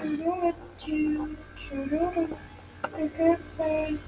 A good friend